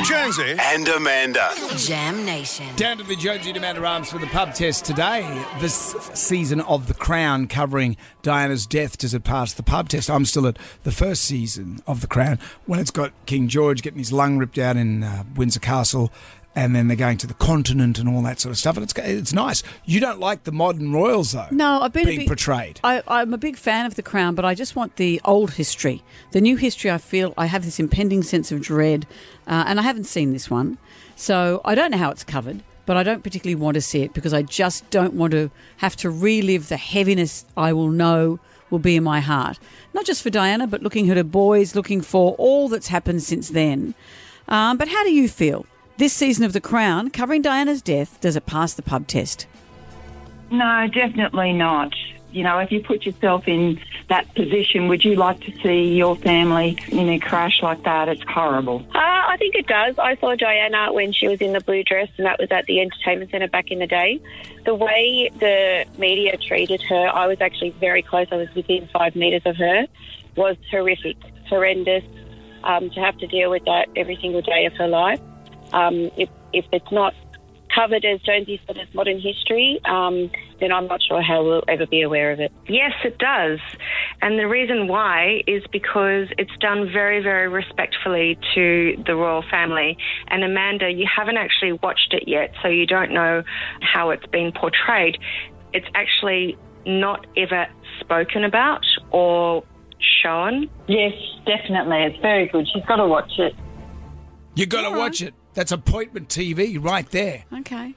Jonesy. and Amanda. Jam Nation. Down to the Jonesy and Amanda Arms for the pub test today. This season of The Crown covering Diana's death. Does it pass the pub test? I'm still at the first season of The Crown when it's got King George getting his lung ripped out in uh, Windsor Castle. And then they're going to the continent and all that sort of stuff. And it's it's nice. You don't like the modern royals, though. No, I've been being big, portrayed. I, I'm a big fan of The Crown, but I just want the old history. The new history, I feel I have this impending sense of dread, uh, and I haven't seen this one, so I don't know how it's covered. But I don't particularly want to see it because I just don't want to have to relive the heaviness I will know will be in my heart. Not just for Diana, but looking at her boys, looking for all that's happened since then. Um, but how do you feel? This season of The Crown, covering Diana's death, does it pass the pub test? No, definitely not. You know, if you put yourself in that position, would you like to see your family in a crash like that? It's horrible. Uh, I think it does. I saw Diana when she was in the blue dress, and that was at the entertainment centre back in the day. The way the media treated her, I was actually very close. I was within five metres of her. Was horrific, horrendous. Um, to have to deal with that every single day of her life. Um, if if it's not covered as Jonesy said as modern history, um, then I'm not sure how we'll ever be aware of it. Yes, it does. And the reason why is because it's done very, very respectfully to the royal family. And Amanda, you haven't actually watched it yet, so you don't know how it's been portrayed. It's actually not ever spoken about or shown. Yes, definitely. It's very good. She's got to watch it. You got to watch it. That's appointment TV right there. Okay.